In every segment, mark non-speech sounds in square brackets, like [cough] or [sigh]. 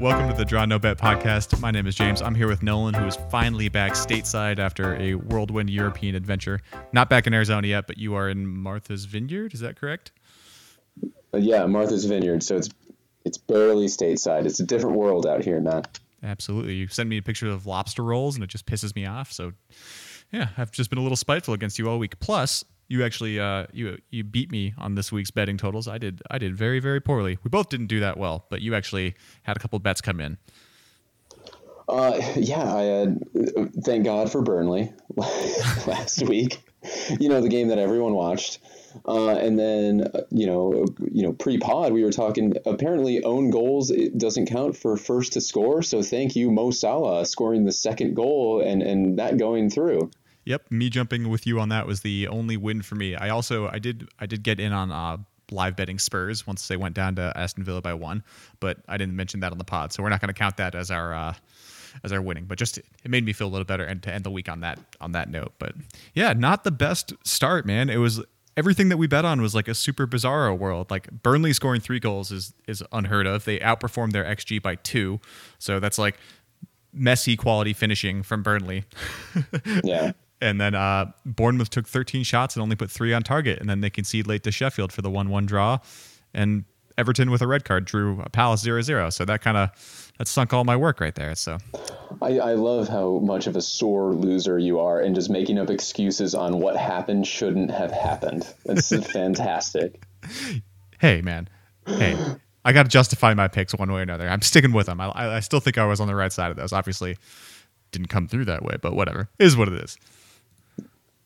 Welcome to the Draw No Bet podcast. My name is James. I'm here with Nolan, who is finally back stateside after a whirlwind European adventure. Not back in Arizona yet, but you are in Martha's Vineyard. Is that correct? Uh, yeah, Martha's Vineyard. So it's it's barely stateside. It's a different world out here, man. Absolutely. You send me a picture of lobster rolls, and it just pisses me off. So, yeah, I've just been a little spiteful against you all week. Plus, you actually uh, you you beat me on this week's betting totals. I did I did very very poorly. We both didn't do that well, but you actually had a couple bets come in. Uh, yeah, I had. Thank God for Burnley [laughs] last week. You know the game that everyone watched. Uh, and then uh, you know you know pre-pod we were talking apparently own goals it doesn't count for first to score so thank you Mo Salah scoring the second goal and and that going through Yep, me jumping with you on that was the only win for me. I also I did I did get in on uh, live betting Spurs once they went down to Aston Villa by one, but I didn't mention that on the pod, so we're not going to count that as our uh, as our winning. But just it made me feel a little better and to end the week on that on that note. But yeah, not the best start, man. It was everything that we bet on was like a super bizarro world. Like Burnley scoring three goals is is unheard of. They outperformed their xG by two, so that's like Messi quality finishing from Burnley. [laughs] yeah. And then uh, Bournemouth took 13 shots and only put three on target. And then they conceded late to Sheffield for the 1 1 draw. And Everton with a red card drew a Palace 0 0. So that kind of that sunk all my work right there. So I, I love how much of a sore loser you are and just making up excuses on what happened shouldn't have happened. That's [laughs] fantastic. Hey, man. Hey. I got to justify my picks one way or another. I'm sticking with them. I, I still think I was on the right side of those. Obviously, didn't come through that way, but whatever. It is what it is.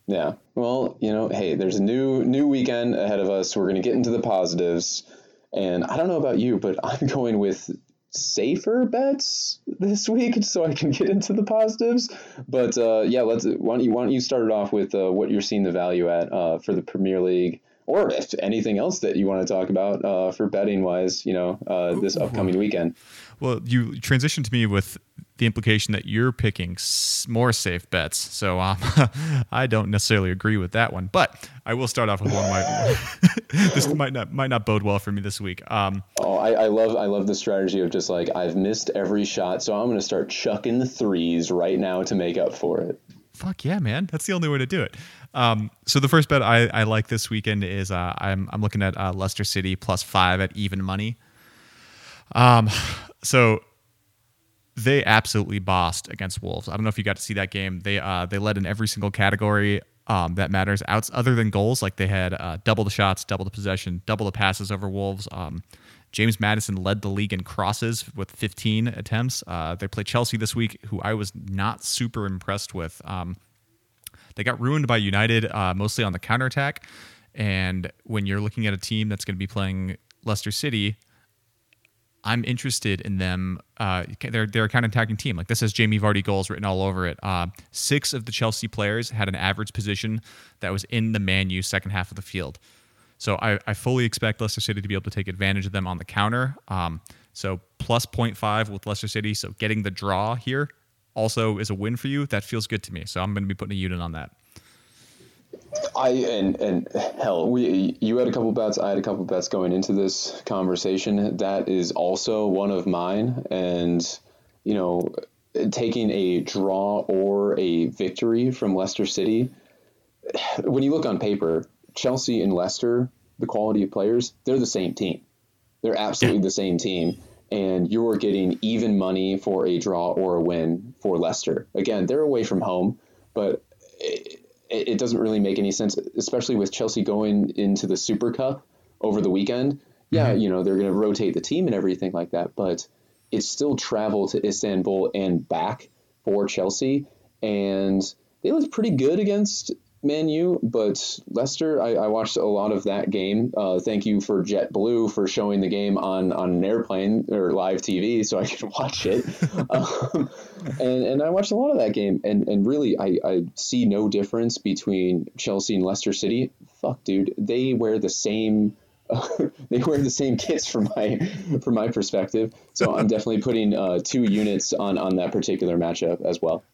Yeah. Well, you know, hey, there's a new new weekend ahead of us. We're going to get into the positives. And I don't know about you, but [laughs] I'm going with safer bets this week so I can get into the positives. But uh, yeah, let's why don't you why don't you start it off with uh, what you're seeing the value at uh, for the Premier League or if anything else that you want to talk about uh, for betting wise, you know, uh, this upcoming weekend. Well, you transitioned to me with the implication that you're picking more safe bets. So um, [laughs] I don't necessarily agree with that one, but I will start off with one. My, [laughs] this might not might not bode well for me this week. Um, oh, I, I, love I love the strategy of just like I've missed every shot, so I'm going to start chucking the threes right now to make up for it. Fuck yeah, man! That's the only way to do it. Um, so the first bet I, I like this weekend is uh, I'm I'm looking at uh, Leicester City plus five at even money. Um, [sighs] so they absolutely bossed against Wolves. I don't know if you got to see that game. They uh, they led in every single category um, that matters outs other than goals. Like they had uh, double the shots, double the possession, double the passes over Wolves. Um, James Maddison led the league in crosses with 15 attempts. Uh, they play Chelsea this week, who I was not super impressed with. Um, they got ruined by United uh, mostly on the counterattack. And when you're looking at a team that's going to be playing Leicester City, I'm interested in them. Uh, they're they're a counter-attacking team. Like this has Jamie Vardy goals written all over it. Uh, six of the Chelsea players had an average position that was in the Man U second half of the field. So I, I fully expect Leicester City to be able to take advantage of them on the counter. Um, so plus 0.5 with Leicester City. So getting the draw here also is a win for you. That feels good to me. So I'm going to be putting a unit on that. I and and hell, we you had a couple bets. I had a couple bets going into this conversation. That is also one of mine, and you know, taking a draw or a victory from Leicester City. When you look on paper, Chelsea and Leicester, the quality of players, they're the same team. They're absolutely the same team, and you're getting even money for a draw or a win for Leicester. Again, they're away from home, but. It, it, doesn't really make any sense, especially with Chelsea going into the Super Cup over the weekend. Yeah, mm-hmm. you know, they're going to rotate the team and everything like that, but it's still travel to Istanbul and back for Chelsea. And they looked pretty good against Man U, but Leicester, I, I, watched a lot of that game. Uh, thank you for JetBlue for showing the game on, on an airplane or live TV so I [laughs] could watch it. [laughs] um, and, and I watched a lot of that game, and, and really, I, I see no difference between Chelsea and Leicester City. Fuck, dude, they wear the same. [laughs] They wear the same kits from my from my perspective, so I'm definitely putting uh, two units on on that particular matchup as well.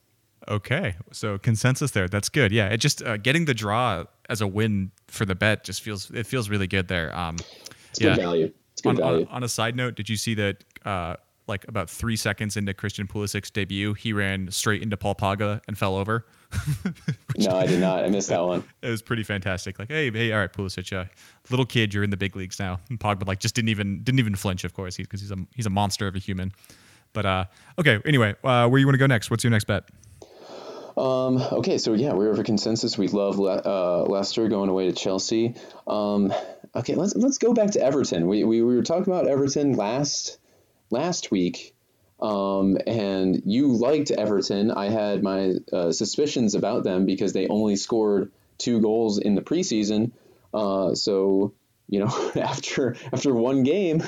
Okay, so consensus there. That's good. Yeah, it just uh, getting the draw as a win for the bet just feels it feels really good there. Um, it's yeah. good value. It's good on, value. On, on, a side note, did you see that uh, like about three seconds into Christian Pulisic's debut, he ran straight into Paul Pogba and fell over. [laughs] no, I did not. I missed that one. [laughs] It was pretty fantastic. Like, hey, hey, all right, Pulisic, uh, little kid, you're in the big leagues now. And Pogba like just didn't even didn't even flinch, of course, because he's a he's a monster of a human. But uh, okay, anyway, uh, where you want to go next? What's your next bet? Um, okay, so yeah, we're over consensus. We love Le- uh, Leicester going away to Chelsea. Um, okay, let's let's go back to Everton. We, we, we were talking about Everton last last week, um, and you liked Everton. I had my uh, suspicions about them because they only scored two goals in the preseason. Uh, so you know, [laughs] after after one game.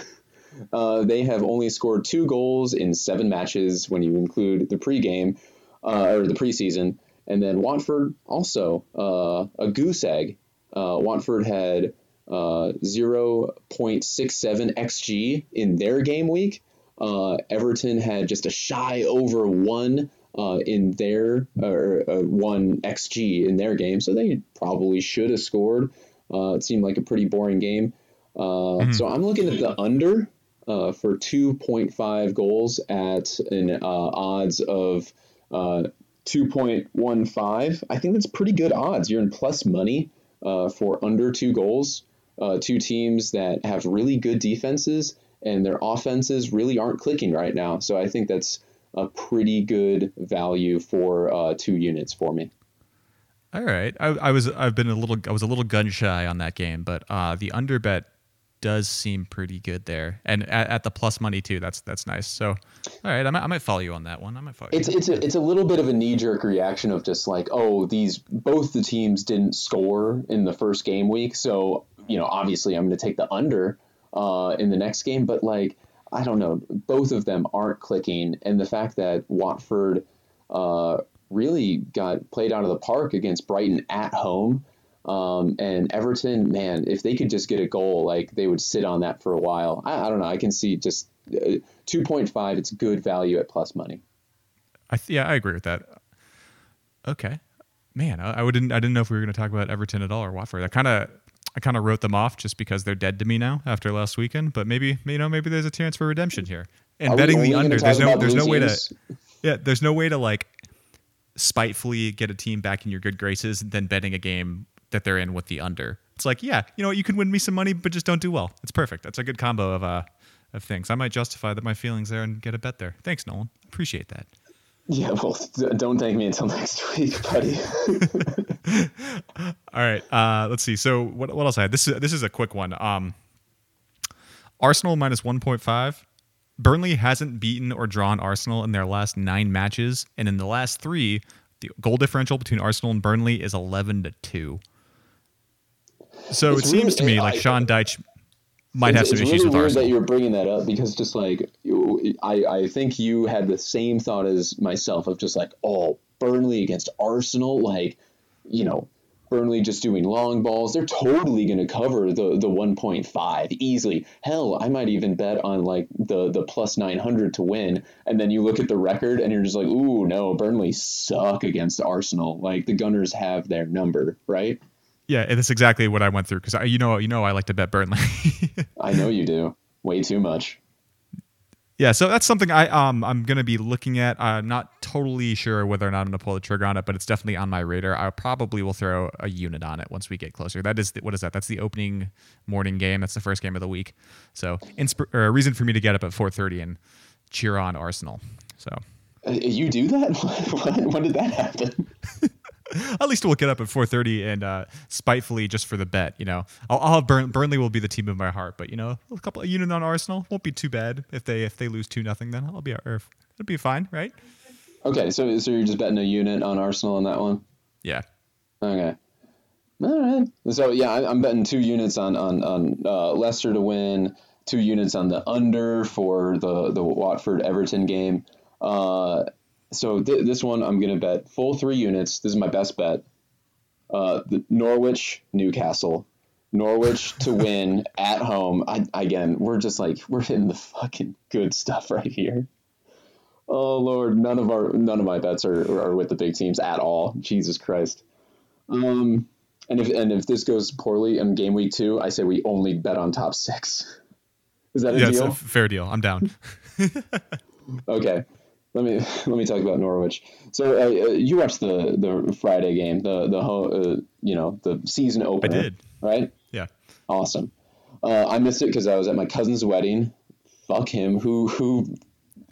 Uh, they have only scored two goals in seven matches when you include the pregame uh, or the preseason. And then Watford also uh, a goose egg. Uh, Watford had uh, 0.67 xg in their game week. Uh, Everton had just a shy over one uh, in their or one xg in their game, so they probably should have scored. it seemed like a pretty boring game. Mm-hmm. So I'm looking at the under uh, for 2.5 goals at an uh, odds of uh, 2.15. I think that's pretty good odds. You're in plus money uh, for under two goals. Uh, two teams that have really good defenses and their offenses really aren't clicking right now. So I think that's a pretty good value for uh, two units for me. All right, I, I, was I've been a little I was a little gun shy on that game, but uh, the under bet does seem pretty good there, and at, at, the plus money too. That's that's nice. So, all right, I might, I might follow you on that one. I might follow. It's you. it's a, it's a little bit of a knee jerk reaction of just like, oh, these both the teams didn't score in the first game week, so you know, obviously I'm going to take the under uh, in the next game. But like, I don't know, both of them aren't clicking, and the fact that Watford uh, really got played out of the park against Brighton at home. Um, and Everton, man, if they could just get a goal, like they would sit on that for a while. I, I don't know. I can see just uh, 2.5. It's good value at plus money. I th- yeah, I agree with that. Okay, man, I, I wouldn't. I didn't know if we were going to talk about Everton at all or Watford. I kind of, I kind of wrote them off just because they're dead to me now after last weekend. But maybe, you know, maybe there's a chance for redemption here. And Are betting the under, there's no, there's no way to, [laughs] yeah, there's no way to like spitefully get a team back in your good graces than betting a game that they're in with the under. It's like, yeah, you know, you can win me some money, but just don't do well. It's perfect. That's a good combo of uh of things. I might justify that my feelings there and get a bet there. Thanks, Nolan. Appreciate that. Yeah, well, don't thank me until [laughs] next week, buddy. [laughs] All right, uh, let's see. So what what else I had? This is this is a quick one. Um, Arsenal minus one point five. Burnley hasn't beaten or drawn Arsenal in their last nine matches, and in the last three, the goal differential between Arsenal and Burnley is 11 to 2. So it's it seems really, to me like I, Sean Dyche might have some issues really with weird Arsenal. that you're bringing that up because just like you, I, I think you had the same thought as myself of just like, oh, Burnley against Arsenal, like, you know, Burnley just doing long balls, they're totally going to cover the the 1.5 easily. Hell, I might even bet on like the the plus 900 to win. And then you look at the record and you're just like, ooh, no, Burnley suck against Arsenal. Like the Gunners have their number, right? Yeah, that's exactly what I went through because you know you know I like to bet Burnley. [laughs] I know you do way too much yeah, so that's something I um I'm gonna be looking at. I'm not totally sure whether or not I'm gonna pull the trigger on it, but it's definitely on my radar. I probably will throw a unit on it once we get closer. That is the, what is that? That's the opening morning game. That's the first game of the week. So insp- or a reason for me to get up at 4:30 and cheer on Arsenal. So uh, you do that? [laughs] when did that happen? [laughs] [laughs] at least we'll get up at 4:30 and uh, spitefully just for the bet. You know, I'll, I'll have Burn, Burnley will be the team of my heart, but you know, a couple of unit on Arsenal won't be too bad if they if they lose two nothing. Then I'll be it'll be fine, right? Okay, so so you're just betting a unit on Arsenal on that one? Yeah. Okay. All right. So yeah, I, am betting two units on on on uh, Leicester to win, two units on the under for the the Watford Everton game. Uh, so th- this one I'm going to bet full three units. This is my best bet. Uh, the Norwich, Newcastle. Norwich to [laughs] win at home. I, again, we're just like we're hitting the fucking good stuff right here. Oh Lord, none of our none of my bets are, are with the big teams at all. Jesus Christ. Um, and if and if this goes poorly in game week two, I say we only bet on top six. Is that a yeah, deal? It's a fair deal. I'm down. [laughs] okay, let me [laughs] let me talk about Norwich. So uh, uh you watched the the Friday game, the the uh, you know the season opener. I did. Right. Yeah. Awesome. Uh, I missed it because I was at my cousin's wedding. Fuck him. Who who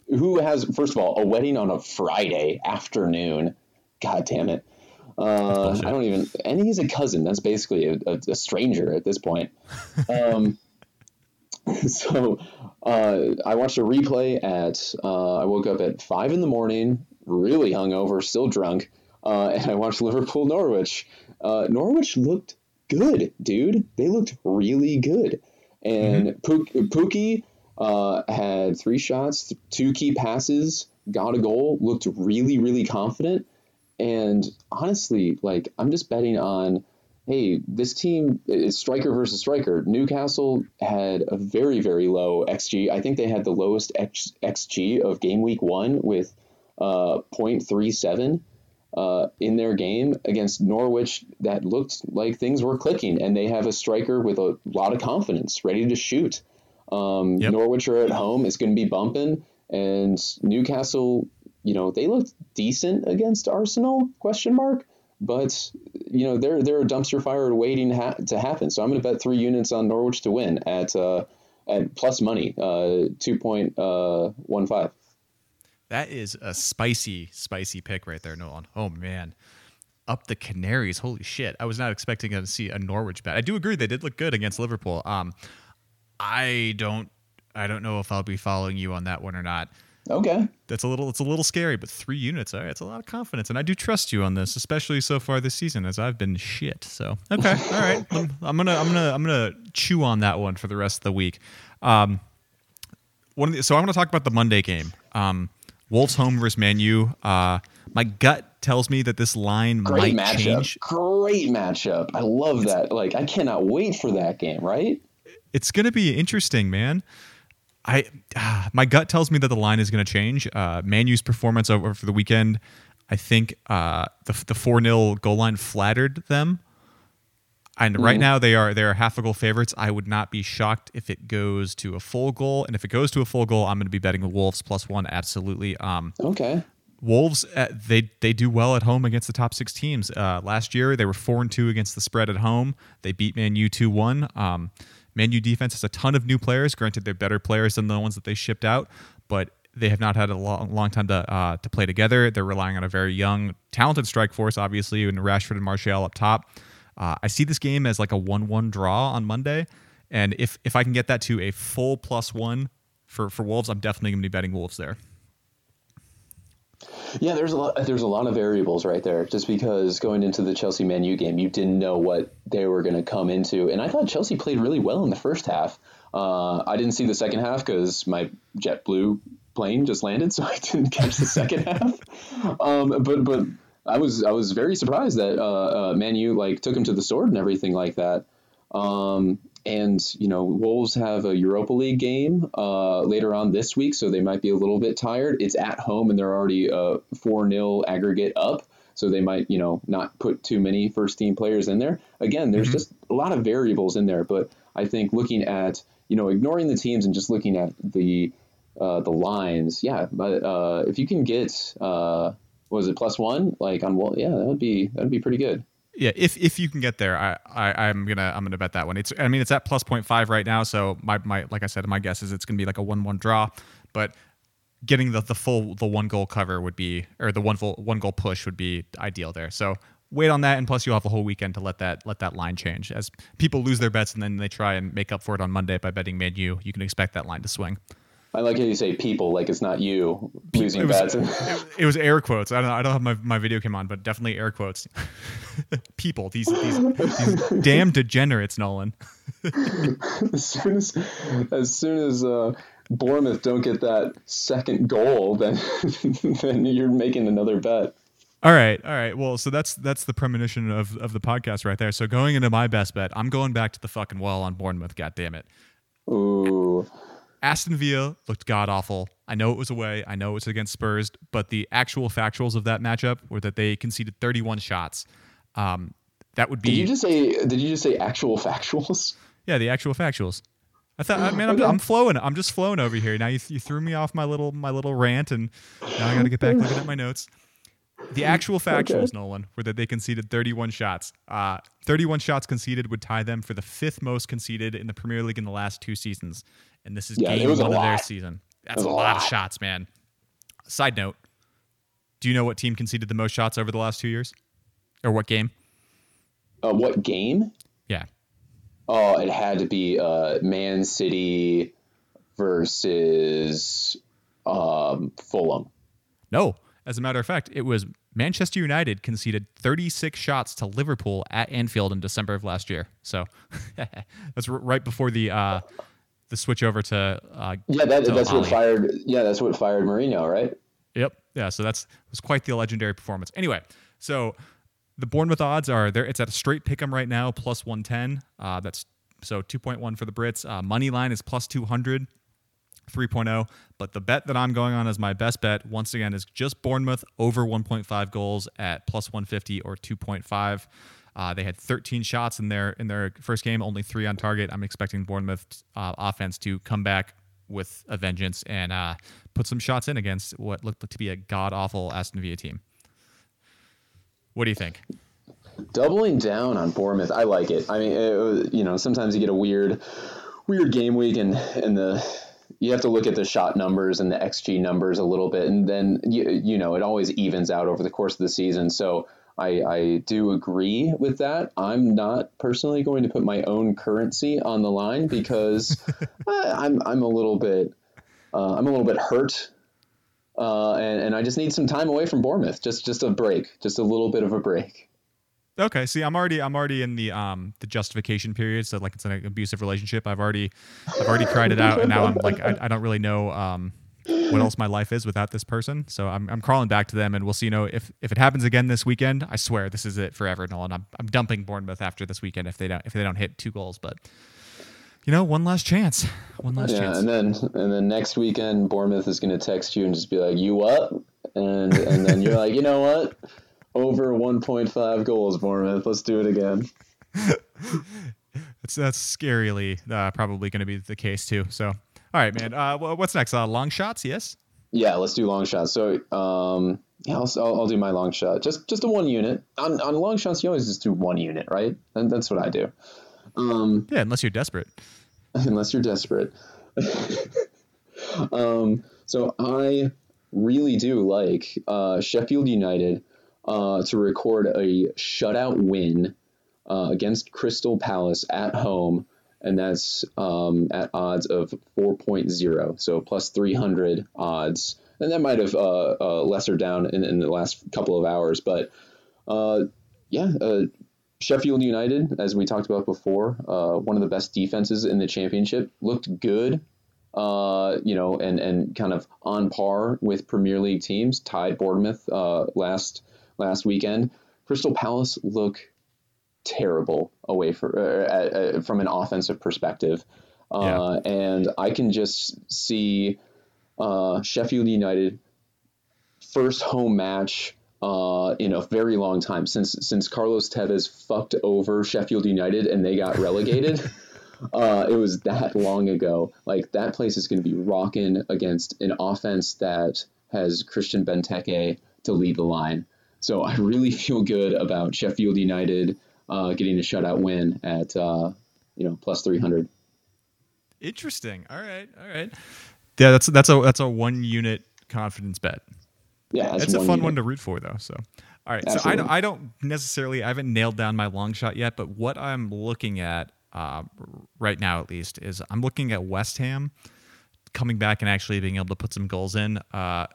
who has first of all a wedding on a Friday afternoon? God damn it. Uh, I don't even, and he's a cousin. That's basically a, a, a stranger at this point. [laughs] Um, [laughs] so uh, I watched a replay at. Uh, I woke up at five in the morning, really hungover, still drunk, uh, and I watched Liverpool Norwich. Uh, Norwich looked good, dude. They looked really good, and mm-hmm. Pukki uh, had three shots, two key passes, got a goal, looked really, really confident. And honestly, like I'm just betting on, hey, this team is striker versus striker. Newcastle had a very, very low XG. I think they had the lowest X, XG of game week one with uh, 0.37 uh, in their game against Norwich that looked like things were clicking. And they have a striker with a lot of confidence, ready to shoot. Um, yep. Norwich are at home. It's going to be bumping. And Newcastle you know, they looked decent against Arsenal? Question mark. But you know, they're they're a dumpster fire waiting ha- to happen. So I'm going to bet three units on Norwich to win at uh, at plus money, uh, two point uh, one five. That is a spicy, spicy pick right there, Nolan. Oh man, up the Canaries. Holy shit! I was not expecting to see a Norwich bet. I do agree they did look good against Liverpool. Um, I don't, I don't know if I'll be following you on that one or not. Okay. That's a little it's a little scary, but three units, all right, it's a lot of confidence. And I do trust you on this, especially so far this season, as I've been shit. So okay, [laughs] all right. I'm, I'm, gonna I'm gonna I'm gonna chew on that one for the rest of the week. Um one of the, so I'm gonna talk about the Monday game. Um Wolves home versus Man U. Uh my gut tells me that this line Great might matchup. change. Great matchup. I love it's, that. Like I cannot wait for that game, right? It's gonna be interesting, man. I uh, [sighs] my gut tells me that the line is going to change. Uh, Man U's performance over for the weekend, I think uh, the the four 0 goal line flattered them, and mm-hmm. right now they are they are half a goal favorites. I would not be shocked if it goes to a full goal, and if it goes to a full goal, I'm going to be betting the Wolves plus one. Absolutely. Um, okay. Wolves uh, they they do well at home against the top six teams. Uh, last year they were four and two against the spread at home. They beat Man U two one. Um, Man U defense has a ton of new players. Granted, they're better players than the ones that they shipped out, but they have not had a long, long time to uh, to play together. They're relying on a very young, talented strike force, obviously, and Rashford and Martial up top. Uh, I see this game as like a one-one draw on Monday, and if if I can get that to a full plus one for for Wolves, I'm definitely going to be betting Wolves there. Yeah, there's a lot. There's a lot of variables right there. Just because going into the Chelsea Man U game, you didn't know what they were going to come into, and I thought Chelsea played really well in the first half. Uh, I didn't see the second half because my JetBlue plane just landed, [laughs] so I didn't catch the second [laughs] half. Um, but but I was I was very surprised that uh, uh, Man U like took him to the sword and everything like that. Um, and you know Wolves have a Europa League game uh, later on this week, so they might be a little bit tired. It's at home, and they're already a four 0 aggregate up, so they might you know not put too many first team players in there. Again, there's mm-hmm. just a lot of variables in there, but I think looking at you know ignoring the teams and just looking at the uh, the lines, yeah. But uh, if you can get uh, was it plus one like on well, yeah, that would be that would be pretty good yeah, if if you can get there, I, I am gonna I'm gonna bet that one. It's I mean it's at plus 0.5 right now, so my my like I said, my guess is it's gonna be like a one one draw, but getting the the full the one goal cover would be or the one full one goal push would be ideal there. So wait on that, and plus you'll have a whole weekend to let that let that line change as people lose their bets and then they try and make up for it on Monday by betting Man U. You can expect that line to swing. I like how you say people, like it's not you losing it was, bets. [laughs] it, was air quotes. I don't know. I don't have my, my video came on, but definitely air quotes. [laughs] people, these, these, these [laughs] damn degenerates, Nolan. as soon as, as soon as uh, Bournemouth don't get that second goal, then then you're making another bet. All right, all right. Well, so that's that's the premonition of of the podcast right there. So going into my best bet, I'm going back to the fucking wall on Bournemouth. God damn it. Ooh. Aston Villa looked god awful. I know it was away. I know it's against Spurs, but the actual factuals of that matchup were that they conceded 31 shots. Um, that would be. Did you just say? Did you just say actual factuals? Yeah, the actual factuals. I thought, I mean, I'm, I'm flowing. I'm just flowing over here. Now you, you threw me off my little my little rant, and now I got to get back looking at my notes. The actual [laughs] factuals, okay. Nolan, were that they conceded 31 shots. Uh, 31 shots conceded would tie them for the fifth most conceded in the Premier League in the last two seasons, and this is yeah, game one of their season. That's a, lot, lot of shots, man. Side note: Do you know what team conceded the most shots over the last two years, or what game? Uh, what game? Yeah. Oh, it had to be uh, Man City versus um, Fulham. No, as a matter of fact, it was Manchester United conceded 36 shots to Liverpool at Anfield in December of last year. So [laughs] that's right before the uh, the switch over to uh, yeah, that, to that's what fired yeah, that's what fired Mourinho, right? Yep. Yeah. So that's was quite the legendary performance. Anyway, so the Bournemouth odds are there. It's at a straight pick 'em right now, plus 110. Uh, that's so 2.1 for the Brits. Uh, money line is plus 200, 3.0. But the bet that I'm going on as my best bet, once again, is just Bournemouth over 1.5 goals at plus 150 or 2.5. Uh, they had 13 shots in their in their first game, only three on target. I'm expecting Bournemouth uh, offense to come back with a vengeance and uh, put some shots in against what looked to be a god awful Aston Villa team. What do you think? Doubling down on Bournemouth, I like it. I mean, it, you know, sometimes you get a weird, weird game week, and and the you have to look at the shot numbers and the xG numbers a little bit, and then you you know it always evens out over the course of the season. So I, I do agree with that. I'm not personally going to put my own currency on the line because I, [laughs] I'm I'm a little bit uh, I'm a little bit hurt uh, and, and I just need some time away from Bournemouth, just just a break, just a little bit of a break. Okay, see, I'm already I'm already in the um the justification period, so like it's an abusive relationship. I've already I've already cried it out, and now I'm like I, I don't really know um what else my life is without this person. So I'm I'm crawling back to them, and we'll see. You know, if if it happens again this weekend, I swear this is it forever, Nolan. I'm I'm dumping Bournemouth after this weekend if they don't if they don't hit two goals, but you know, one last chance. One last yeah, chance. and then and then next weekend, Bournemouth is going to text you and just be like, "You up?" And and then you're like, "You know what? Over 1.5 goals, Bournemouth. Let's do it again." [laughs] that's that's scarily uh, probably going to be the case too. So, all right, man. Uh, what's next? Uh, long shots, yes. Yeah, let's do long shots. So, um, yeah, I'll, I'll, I'll, do my long shot. Just just a one unit. On on long shots, you always just do one unit, right? And that's what I do. Um, yeah, unless you're desperate. [laughs] Unless you're desperate. [laughs] um, so I really do like uh, Sheffield United uh, to record a shutout win uh, against Crystal Palace at home, and that's um, at odds of 4.0, so plus 300 odds. And that might have uh, uh, lesser down in, in, the last couple of hours, but uh, yeah, Sheffield United, as we talked about before, uh, one of the best defenses in the championship, looked good, uh, you know, and, and kind of on par with Premier League teams, tied Bournemouth uh, last last weekend. Crystal Palace look terrible away for, uh, from an offensive perspective. Uh, yeah. And I can just see uh, Sheffield United first home match uh, in a very long time since since Carlos Tevez fucked over Sheffield United and they got relegated. [laughs] uh, it was that long ago. Like that place is going to be rocking against an offense that has Christian Benteke to lead the line. So I really feel good about Sheffield United uh, getting a shutout win at uh, you know plus three hundred. Interesting. All right. All right. Yeah, that's that's a that's a one unit confidence bet yeah, it's a fun unit. one to root for though. So, all right. Absolutely. So I don't, I don't necessarily, I haven't nailed down my long shot yet, but what I'm looking at uh, right now, at least, is I'm looking at West Ham coming back and actually being able to put some goals in. Uh,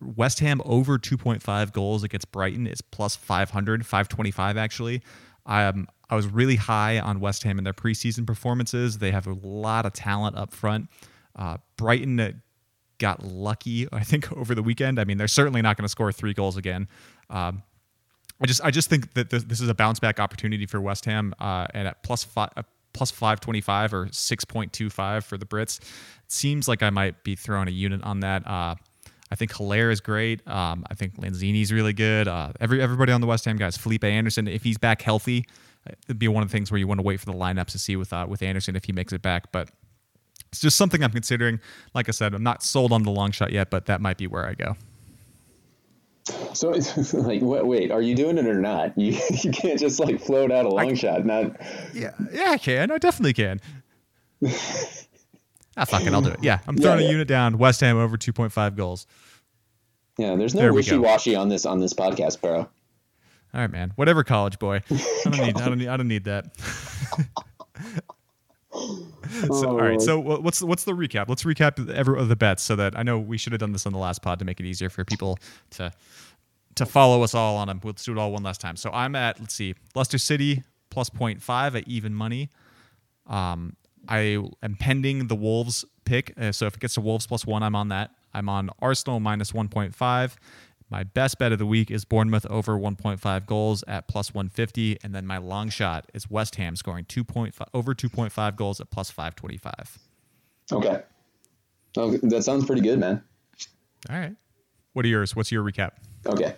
West Ham over 2.5 goals against Brighton is plus 500, 525 actually. Um, I was really high on West Ham in their preseason performances. They have a lot of talent up front. Uh, Brighton got lucky, [laughs] I think, over the weekend. I mean, they're certainly not going to score three goals again. Um, I just I just think that this is a bounce back opportunity for West Ham, uh, and at plus five. Uh, plus 525 or 6.25 for the Brits. It seems like I might be throwing a unit on that. Uh, I think Haller is great. Um, I think Lanzini's really good. Uh, every everybody on the West Ham guys, Felipe Anderson, if he's back healthy, it'd be one of the things where you want to wait for the lineups to see with uh, with Anderson if he makes it back. But it's just something I'm considering. Like I said, I'm not sold on the long shot yet, but that might be where I go. So, [laughs] like, wait, wait, are you doing it or not? [laughs] You, you can't just like float out a long I, shot. Not. Yeah, yeah, I can. I definitely can. [laughs] ah, fuck it, I'll do it. Yeah, I'm throwing yeah, yeah. a unit down. West Ham over 2.5 goals. Yeah, there's no wishy washy on this on this podcast, bro. All right, man. Whatever, college boy. [laughs] I don't need. I don't need. I don't need that. [laughs] so, all right. So what's what's the recap? Let's recap every of the bets so that I know we should have done this on the last pod to make it easier for people to to follow us all on them. Let's do it all one last time. So I'm at let's see, Leicester City plus 0.5 at even money. Um, I am pending the Wolves pick. Uh, so if it gets to Wolves plus one, I'm on that. I'm on Arsenal minus 1.5 my best bet of the week is Bournemouth over 1.5 goals at plus 150, and then my long shot is West Ham scoring 2.5 over 2.5 goals at plus 525. Okay, oh, that sounds pretty good, man. All right, what are yours? What's your recap? Okay,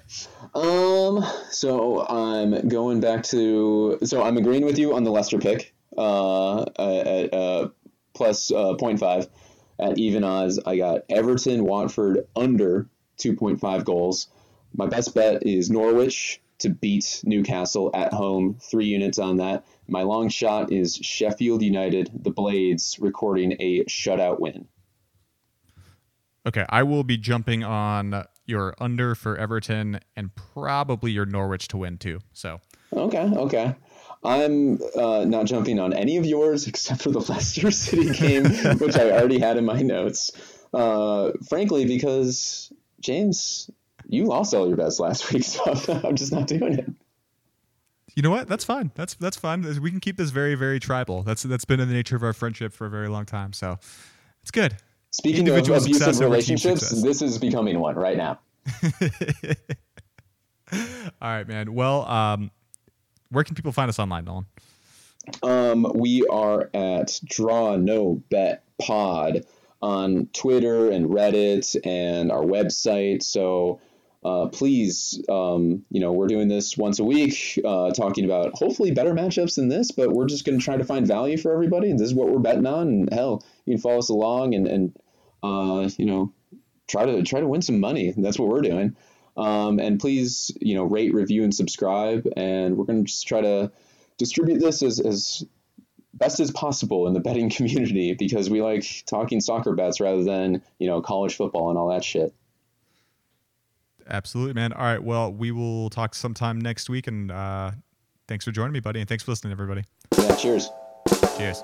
um, so I'm going back to so I'm agreeing with you on the Leicester pick at uh, plus, uh, 0.5 at even odds. I got Everton, Watford under 2.5 goals. My best bet is Norwich to beat Newcastle at home, three units on that. My long shot is Sheffield United, the Blades, recording a shutout win. Okay, I will be jumping on your under for Everton and probably your Norwich to win too. So okay, okay. I'm uh, not jumping on any of yours [laughs] except for the Leicester City game, [laughs] which I already had in my notes. Uh, frankly, because James, you lost all your bets last [laughs] week, so I'm just not doing it. You know what? That's fine. That's that's fine. We can keep this very very tribal. That's that's been in the nature of our friendship for a very long time. So it's good. Speaking of abusive relationships, this is becoming one right now. all right, man. Well, um, where can people find us online, Nolan? Um, we are at Draw No Bet Pod on Twitter and Reddit and our website. So uh, please, um, you know, we're doing this once a week, uh, talking about hopefully better matchups than this, but we're just going to try to find value for everybody. This is what we're betting on. And hell, you can follow us along and, and uh, you know, try to try to win some money. That's what we're doing. Um, and please, you know, rate, review, and subscribe. And we're going to just try to distribute this as, as best as possible in the betting [laughs] community because we like talking soccer bets rather than you know college football and all that shit. Absolutely, man. All right, well, we will talk sometime next week, and uh, thanks for joining me, buddy, and thanks for listening, everybody. Yeah, cheers. Cheers.